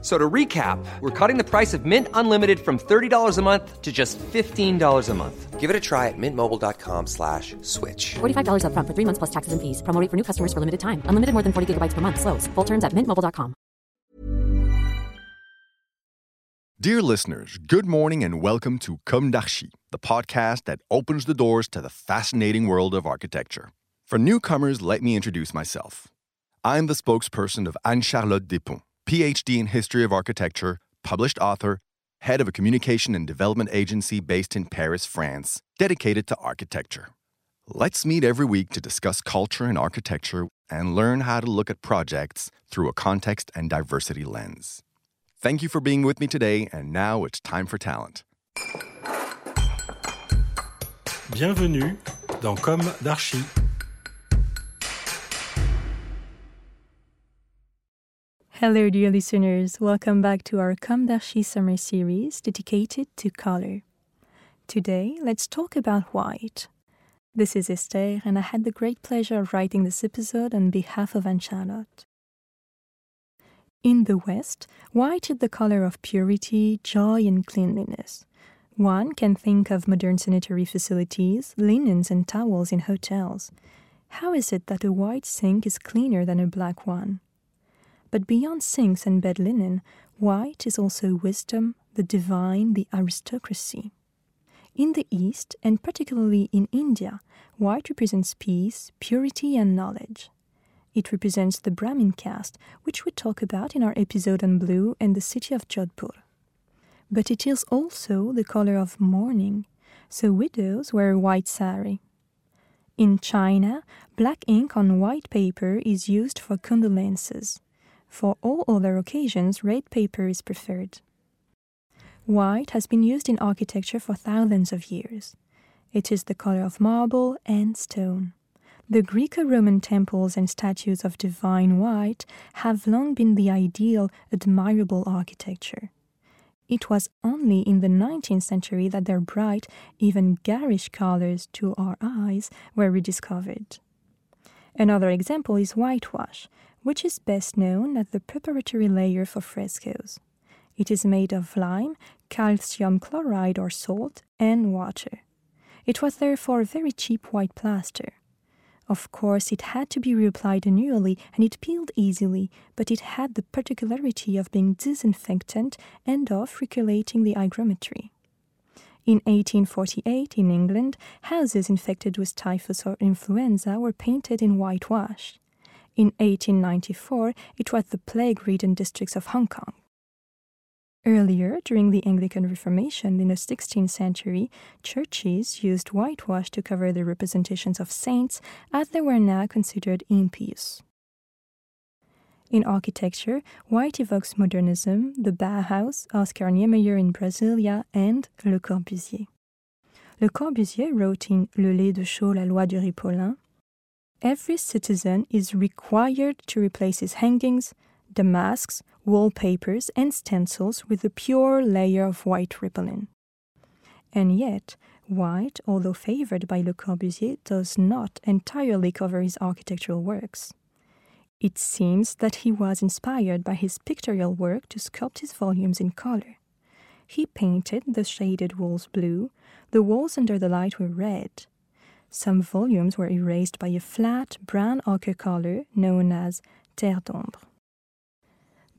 So to recap, we're cutting the price of Mint Unlimited from $30 a month to just $15 a month. Give it a try at mintmobile.com slash switch. $45 upfront for three months plus taxes and fees. Promo rate for new customers for limited time. Unlimited more than 40 gigabytes per month. Slows. Full terms at mintmobile.com. Dear listeners, good morning and welcome to Com d'Archi, the podcast that opens the doors to the fascinating world of architecture. For newcomers, let me introduce myself. I'm the spokesperson of Anne-Charlotte Despont PhD in History of Architecture, published author, head of a communication and development agency based in Paris, France, dedicated to architecture. Let's meet every week to discuss culture and architecture and learn how to look at projects through a context and diversity lens. Thank you for being with me today, and now it's time for talent. Bienvenue dans Com d'Archi. Hello, dear listeners. Welcome back to our d'Archi summer series dedicated to color. Today, let's talk about white. This is Esther, and I had the great pleasure of writing this episode on behalf of Anne Charlotte. In the West, white is the color of purity, joy, and cleanliness. One can think of modern sanitary facilities, linens, and towels in hotels. How is it that a white sink is cleaner than a black one? But beyond sinks and bed linen, white is also wisdom, the divine, the aristocracy. In the East, and particularly in India, white represents peace, purity, and knowledge. It represents the Brahmin caste, which we talk about in our episode on blue and the city of Jodhpur. But it is also the color of mourning, so widows wear a white sari. In China, black ink on white paper is used for condolences. For all other occasions, red paper is preferred. White has been used in architecture for thousands of years. It is the color of marble and stone. The Greco Roman temples and statues of divine white have long been the ideal, admirable architecture. It was only in the 19th century that their bright, even garish colors to our eyes were rediscovered. Another example is whitewash, which is best known as the preparatory layer for frescoes. It is made of lime, calcium chloride or salt, and water. It was therefore a very cheap white plaster. Of course, it had to be reapplied annually and it peeled easily, but it had the particularity of being disinfectant and of regulating the hygrometry. In 1848, in England, houses infected with typhus or influenza were painted in whitewash. In 1894, it was the plague ridden districts of Hong Kong. Earlier, during the Anglican Reformation in the 16th century, churches used whitewash to cover the representations of saints as they were now considered impious. In architecture, white evokes modernism, the Bauhaus, Oscar Niemeyer in Brasilia, and Le Corbusier. Le Corbusier wrote in Le lait de chaux, la loi du Ripolin Every citizen is required to replace his hangings, damasks, wallpapers, and stencils with a pure layer of white ripolin. And yet, white, although favored by Le Corbusier, does not entirely cover his architectural works. It seems that he was inspired by his pictorial work to sculpt his volumes in color. He painted the shaded walls blue, the walls under the light were red, some volumes were erased by a flat brown ochre color known as terre d'ombre.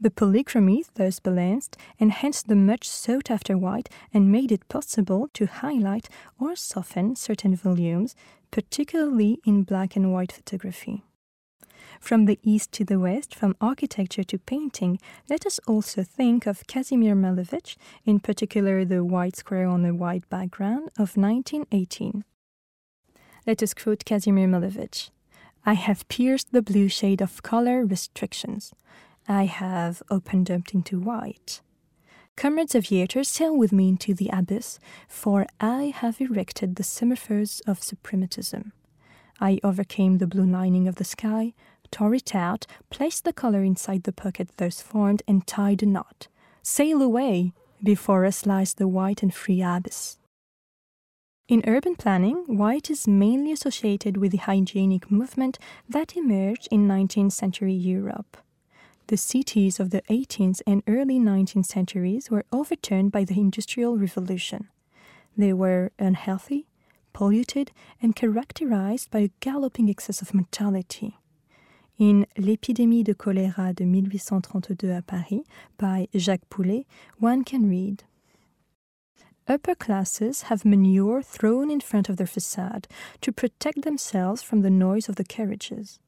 The polychromy thus balanced enhanced the much sought after white and made it possible to highlight or soften certain volumes, particularly in black and white photography. From the east to the west, from architecture to painting, let us also think of Kazimir Malevich, in particular the white square on a white background of 1918. Let us quote Kazimir Malevich I have pierced the blue shade of color restrictions. I have opened up into white. Comrades of aviators, sail with me into the abyss, for I have erected the semaphores of suprematism. I overcame the blue lining of the sky, tore it out, placed the collar inside the pocket thus formed, and tied a knot. Sail away! Before us lies the white and free abyss. In urban planning, white is mainly associated with the hygienic movement that emerged in 19th century Europe. The cities of the 18th and early 19th centuries were overturned by the Industrial Revolution. They were unhealthy, polluted, and characterized by a galloping excess of mortality. In L'épidémie de choléra de 1832 à Paris by Jacques Poulet, one can read Upper classes have manure thrown in front of their facade to protect themselves from the noise of the carriages.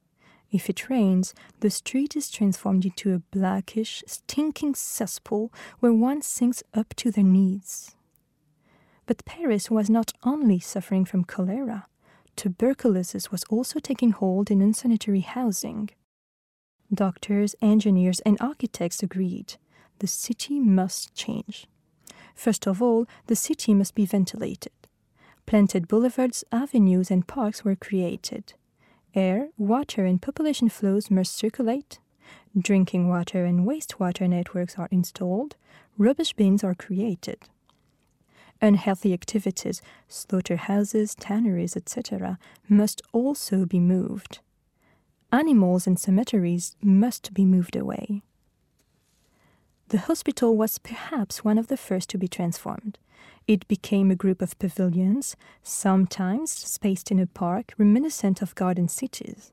If it rains, the street is transformed into a blackish, stinking cesspool where one sinks up to their knees. But Paris was not only suffering from cholera, tuberculosis was also taking hold in unsanitary housing. Doctors, engineers, and architects agreed the city must change. First of all, the city must be ventilated. Planted boulevards, avenues, and parks were created. Air, water, and population flows must circulate. Drinking water and wastewater networks are installed. Rubbish bins are created. Unhealthy activities, slaughterhouses, tanneries, etc., must also be moved. Animals and cemeteries must be moved away. The hospital was perhaps one of the first to be transformed. It became a group of pavilions, sometimes spaced in a park reminiscent of garden cities.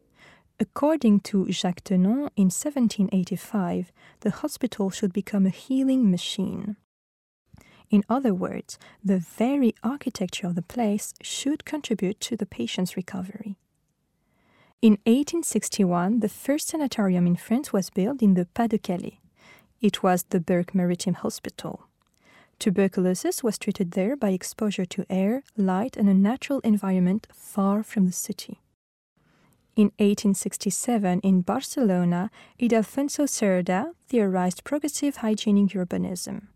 According to Jacques Tenon in 1785, the hospital should become a healing machine. In other words, the very architecture of the place should contribute to the patient's recovery. In 1861, the first sanatorium in France was built in the Pas de Calais. It was the Berck Maritime Hospital. Tuberculosis was treated there by exposure to air, light, and a natural environment far from the city. In 1867, in Barcelona, Ildefonso Cerda theorized progressive hygienic urbanism.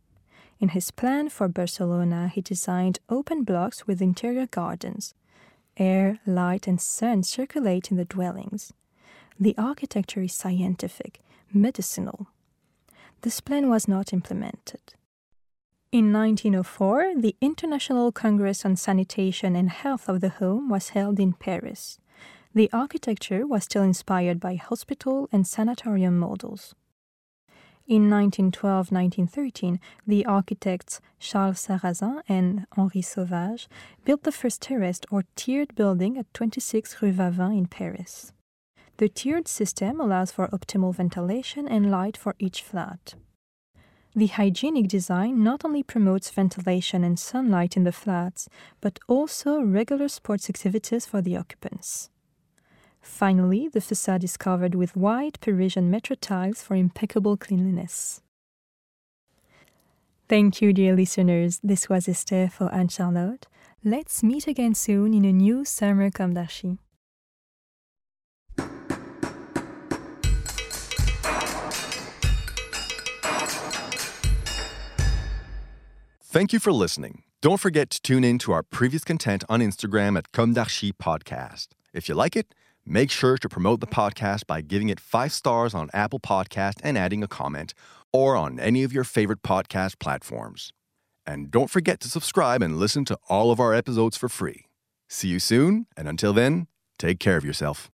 In his plan for Barcelona, he designed open blocks with interior gardens. Air, light, and sun circulate in the dwellings. The architecture is scientific, medicinal, this plan was not implemented. In 1904, the International Congress on Sanitation and Health of the Home was held in Paris. The architecture was still inspired by hospital and sanatorium models. In 1912 1913, the architects Charles Sarrazin and Henri Sauvage built the first terraced or tiered building at 26 Rue Vavin in Paris. The tiered system allows for optimal ventilation and light for each flat. The hygienic design not only promotes ventilation and sunlight in the flats, but also regular sports activities for the occupants. Finally, the facade is covered with white Parisian metro tiles for impeccable cleanliness. Thank you, dear listeners. This was Esther for Anne Charlotte. Let's meet again soon in a new Summer Comme Thank you for listening. Don't forget to tune in to our previous content on Instagram at Comme Podcast. If you like it, make sure to promote the podcast by giving it five stars on Apple Podcast and adding a comment, or on any of your favorite podcast platforms. And don't forget to subscribe and listen to all of our episodes for free. See you soon, and until then, take care of yourself.